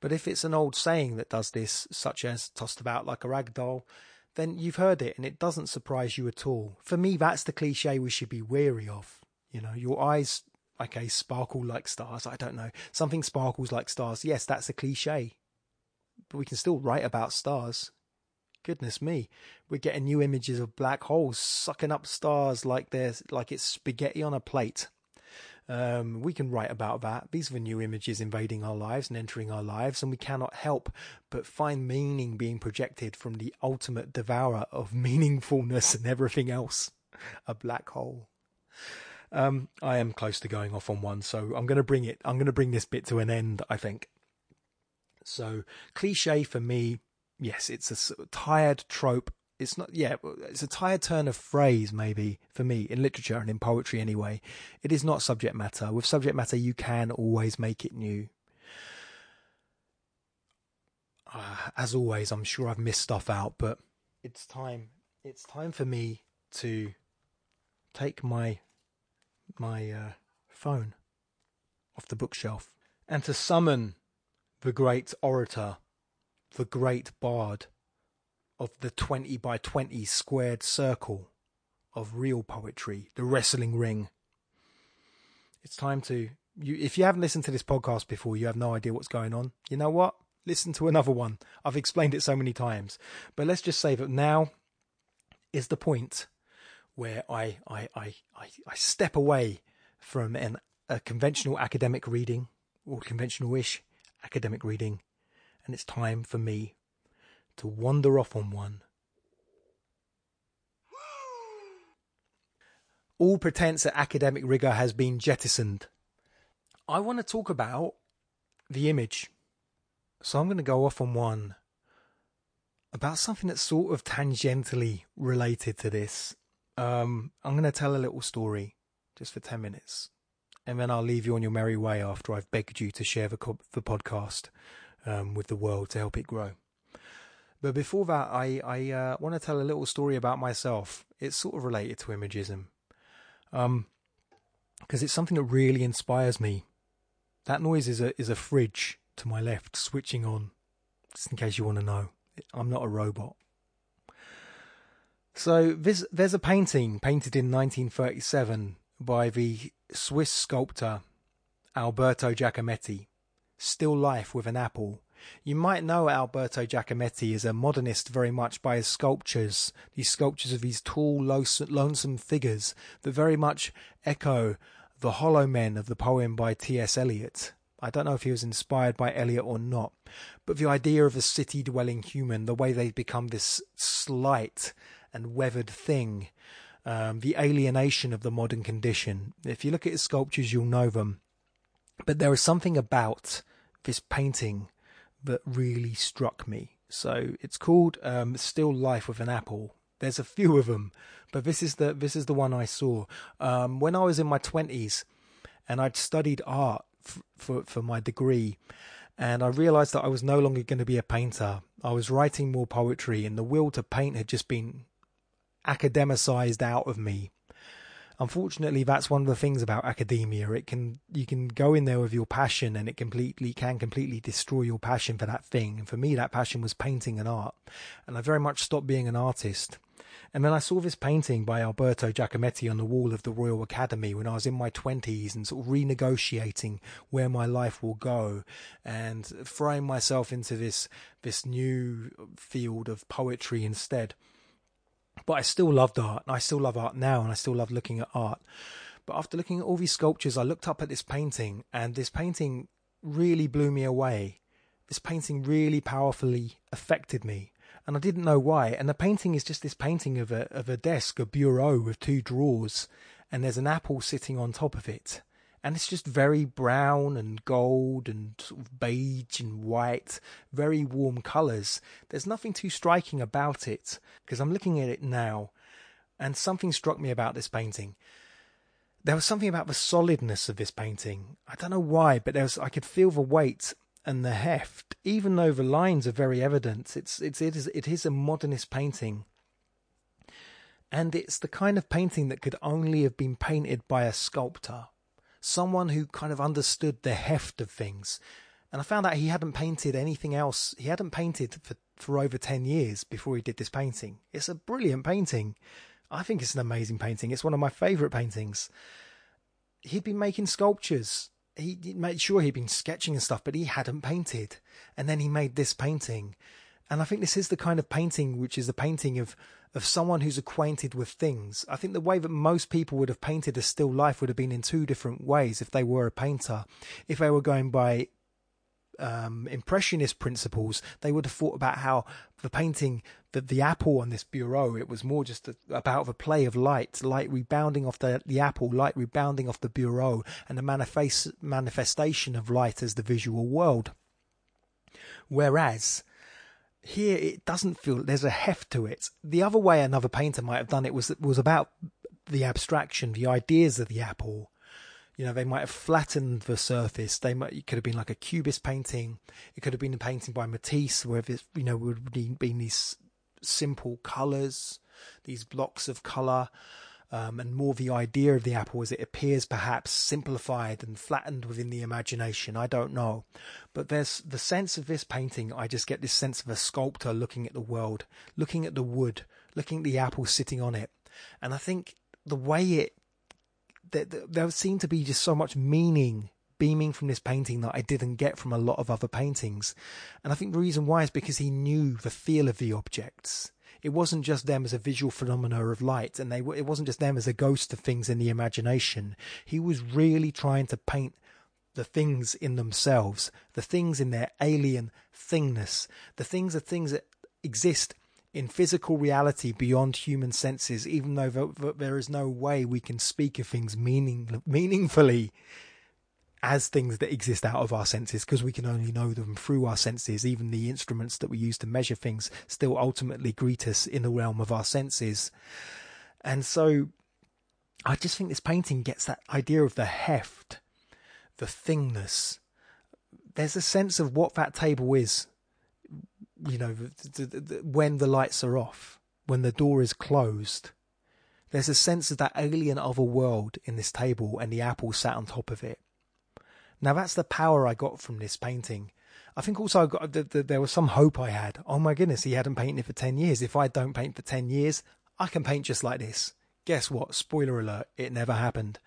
A: But if it's an old saying that does this, such as tossed about like a rag doll, then you've heard it and it doesn't surprise you at all. For me, that's the cliche we should be wary of. You know, your eyes, okay, sparkle like stars. I don't know. Something sparkles like stars. Yes, that's a cliche. But we can still write about stars. Goodness me, we're getting new images of black holes sucking up stars like there's like it's spaghetti on a plate. Um, we can write about that. These are the new images invading our lives and entering our lives, and we cannot help but find meaning being projected from the ultimate devourer of meaningfulness and everything else a black hole. Um, I am close to going off on one, so I'm going to bring it. I'm going to bring this bit to an end. I think. So cliche for me, yes, it's a tired trope. It's not, yeah, it's a tired turn of phrase, maybe, for me, in literature and in poetry anyway. It is not subject matter. With subject matter, you can always make it new. Uh, as always, I'm sure I've missed stuff out, but it's time. It's time for me to take my my uh, phone off the bookshelf and to summon the great orator the great bard of the 20 by 20 squared circle of real poetry, the wrestling ring. It's time to you if you haven't listened to this podcast before, you have no idea what's going on. You know what? Listen to another one. I've explained it so many times. But let's just say that now is the point where I I I I, I step away from an a conventional academic reading or conventional ish academic reading and it's time for me to wander off on one. All pretense at academic rigour has been jettisoned. I want to talk about the image. So I'm going to go off on one about something that's sort of tangentially related to this. Um, I'm going to tell a little story just for 10 minutes. And then I'll leave you on your merry way after I've begged you to share the, co- the podcast um, with the world to help it grow. But before that, I, I uh, want to tell a little story about myself. It's sort of related to imagism. Um, because it's something that really inspires me. That noise is a is a fridge to my left switching on, just in case you want to know. I'm not a robot. So there's there's a painting painted in 1937 by the Swiss sculptor Alberto Giacometti Still Life with an Apple. You might know Alberto Giacometti as a modernist very much by his sculptures, these sculptures of these tall, lonesome figures that very much echo the hollow men of the poem by T.S. Eliot. I don't know if he was inspired by Eliot or not, but the idea of a city dwelling human, the way they've become this slight and weathered thing, um, the alienation of the modern condition. If you look at his sculptures, you'll know them. But there is something about this painting that really struck me. So it's called um, "Still Life with an Apple." There's a few of them, but this is the this is the one I saw um, when I was in my twenties, and I'd studied art f- for for my degree, and I realised that I was no longer going to be a painter. I was writing more poetry, and the will to paint had just been academicized out of me unfortunately that's one of the things about academia. It can you can go in there with your passion and it completely can completely destroy your passion for that thing. And for me that passion was painting and art. And i very much stopped being an artist. And then I saw this painting by Alberto Giacometti on the wall of the Royal Academy when I was in my 20s and sort of renegotiating where my life will go and throwing myself into this this new field of poetry instead. But I still loved art. And I still love art now, and I still love looking at art. But after looking at all these sculptures, I looked up at this painting, and this painting really blew me away. This painting really powerfully affected me, and I didn't know why. And the painting is just this painting of a of a desk, a bureau with two drawers, and there's an apple sitting on top of it and it's just very brown and gold and sort of beige and white, very warm colours. There's nothing too striking about it because I'm looking at it now, and something struck me about this painting. There was something about the solidness of this painting. I don't know why, but there was I could feel the weight and the heft, even though the lines are very evident. It's it's it is it is a modernist painting And it's the kind of painting that could only have been painted by a sculptor, someone who kind of understood the heft of things. And I found out he hadn't painted anything else. He hadn't painted for, for over 10 years before he did this painting. It's a brilliant painting. I think it's an amazing painting. It's one of my favourite paintings. He'd been making sculptures. He made sure he'd been sketching and stuff, but he hadn't painted. And then he made this painting. And I think this is the kind of painting which is the painting of, of someone who's acquainted with things. I think the way that most people would have painted a still life would have been in two different ways if they were a painter. If they were going by um, impressionist principles, they would have thought about how the painting, the, the apple on this bureau, it was more just a, about the play of light, light rebounding off the, the apple, light rebounding off the bureau, and the manifest, manifestation of light as the visual world. Whereas here it doesn't feel there's a heft to it. The other way another painter might have done it was was about the abstraction, the ideas of the apple, you know, they might have flattened the surface. They might, it could have been like a cubist painting. It could have been a painting by Matisse, where it, you know, would have been these simple colours, these blocks of colour, um, and more the idea of the apple as it appears perhaps simplified and flattened within the imagination. I don't know. But there's the sense of this painting. I just get this sense of a sculptor looking at the world, looking at the wood, looking at the apple sitting on it. And I think the way it there, there seemed to be just so much meaning beaming from this painting that I didn't get from a lot of other paintings. And I think the reason why is because he knew the feel of the objects. It wasn't just them as a visual phenomena of light, and they it wasn't just them as a ghost of things in the imagination. He was really trying to paint the things in themselves, the things in their alien thingness, the things are things that exist in physical reality beyond human senses, even though there is no way we can speak of things meaning, meaningfully as things that exist out of our senses because we can only know them through our senses. Even the instruments that we use to measure things still ultimately greet us in the realm of our senses. And so I just think this painting gets that idea of the heft, the thingness. There's a sense of what that table is you know, when the lights are off, when the door is closed, there's a sense of that alien other world in this table and the apple sat on top of it. Now that's the power I got from this painting. I think also I got the, the, there was some hope I had. Oh my goodness, he hadn't painted for ten years. If I don't paint for ten years, I can paint just like this. Guess what? Spoiler alert: it never happened.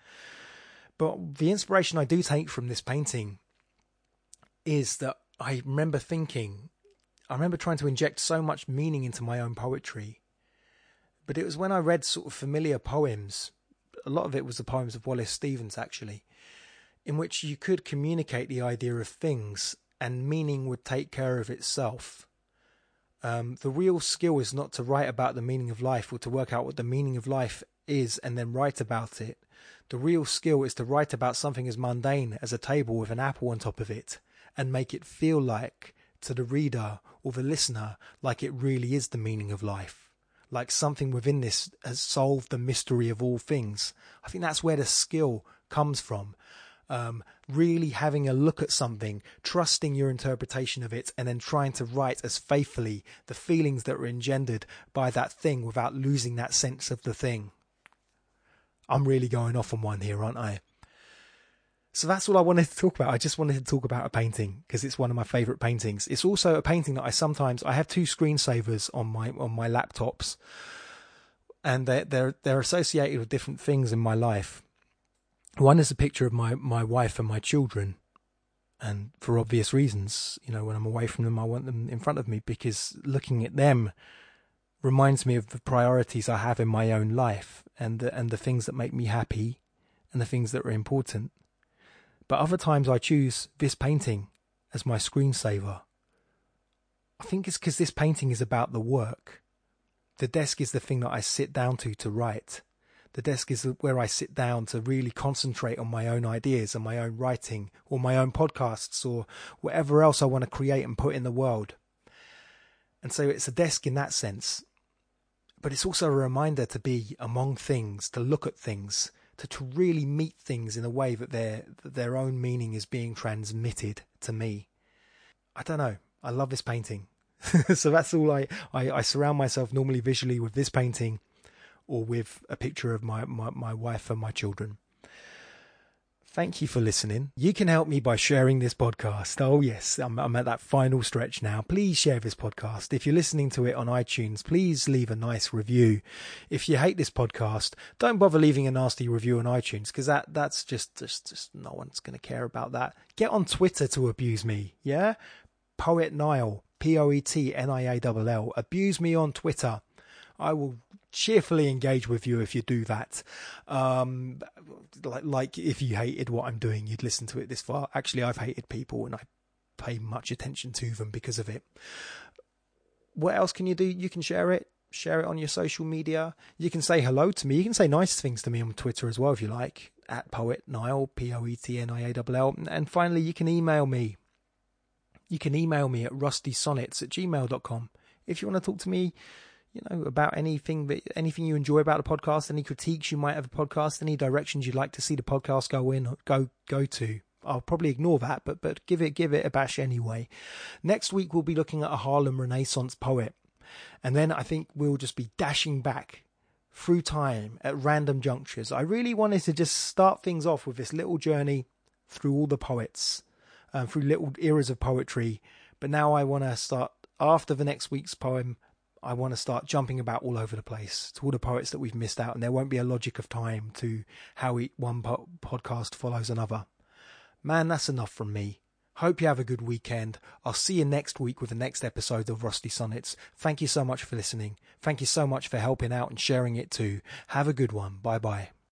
A: But the inspiration I do take from this painting is that I remember thinking I remember trying to inject so much meaning into my own poetry. But it was when I read sort of familiar poems, a lot of it was the poems of Wallace Stevens actually, in which you could communicate the idea of things and meaning would take care of itself. Um, the real skill is not to write about the meaning of life or to work out what the meaning of life is and then write about it. The real skill is to write about something as mundane as a table with an apple on top of it and make it feel like to the reader or the listener like it really is the meaning of life, like something within this has solved the mystery of all things. I think that's where the skill comes from. Um, really having a look at something, trusting your interpretation of it, and then trying to write as faithfully the feelings that were engendered by that thing without losing that sense of the thing. I'm really going off on one here, aren't I? So that's all I wanted to talk about. I just wanted to talk about a painting because it's one of my favorite paintings. It's also a painting that I sometimes I have two screensavers on my on my laptops, and they're they're they're associated with different things in my life. One is a picture of my my wife and my children, and for obvious reasons, you know, when I'm away from them, I want them in front of me because looking at them reminds me of the priorities I have in my own life and the, and the things that make me happy and the things that are important. But other times I choose this painting as my screensaver. I think it's because this painting is about the work. The desk is the thing that I sit down to to write. The desk is where I sit down to really concentrate on my own ideas and my own writing or my own podcasts or whatever else I want to create and put in the world. And so it's a desk in that sense. But it's also a reminder to be among things, to look at things, to, to really meet things in a way that their that their own meaning is being transmitted to me. I don't know. I love this painting. so that's all I, I, I surround myself normally visually with this painting or with a picture of my, my, my wife and my children. Thank you for listening. You can help me by sharing this podcast. Oh, yes, I'm, I'm, at that final stretch now. Please share this podcast. If you're listening to it on iTunes, please leave a nice review. If you hate this podcast, don't bother leaving a nasty review on iTunes because that, that's just, just, just no one's going to care about that. Get on Twitter to abuse me. Yeah. Poet Niall, P O E T N I A L L. Abuse me on Twitter. I will cheerfully engage with you if you do that. Um, like, like if you hated what I'm doing, you'd listen to it this far. Actually, I've hated people and I pay much attention to them because of it. What else can you do? You can share it. Share it on your social media. You can say hello to me. You can say nice things to me on Twitter as well if you like. At Poet Niall, P O E T N I A L L. And finally, you can email me. You can email me at rustysonnets at gmail.com. If you want to talk to me, you know, about anything that anything you enjoy about the podcast, any critiques you might have a podcast, any directions you'd like to see the podcast go in, go go to. I'll probably ignore that, but but give it give it a bash anyway. Next week we'll be looking at a Harlem Renaissance poet, and then I think we'll just be dashing back through time at random junctures. I really wanted to just start things off with this little journey through all the poets, um, through little eras of poetry, but now I want to start after the next week's poem I want to start jumping about all over the place to all the poets that we've missed out, and there won't be a logic of time to how one po- podcast follows another. Man, that's enough from me. Hope you have a good weekend. I'll see you next week with the next episode of Rusty Sonnets. Thank you so much for listening. Thank you so much for helping out and sharing it too. Have a good one. Bye bye.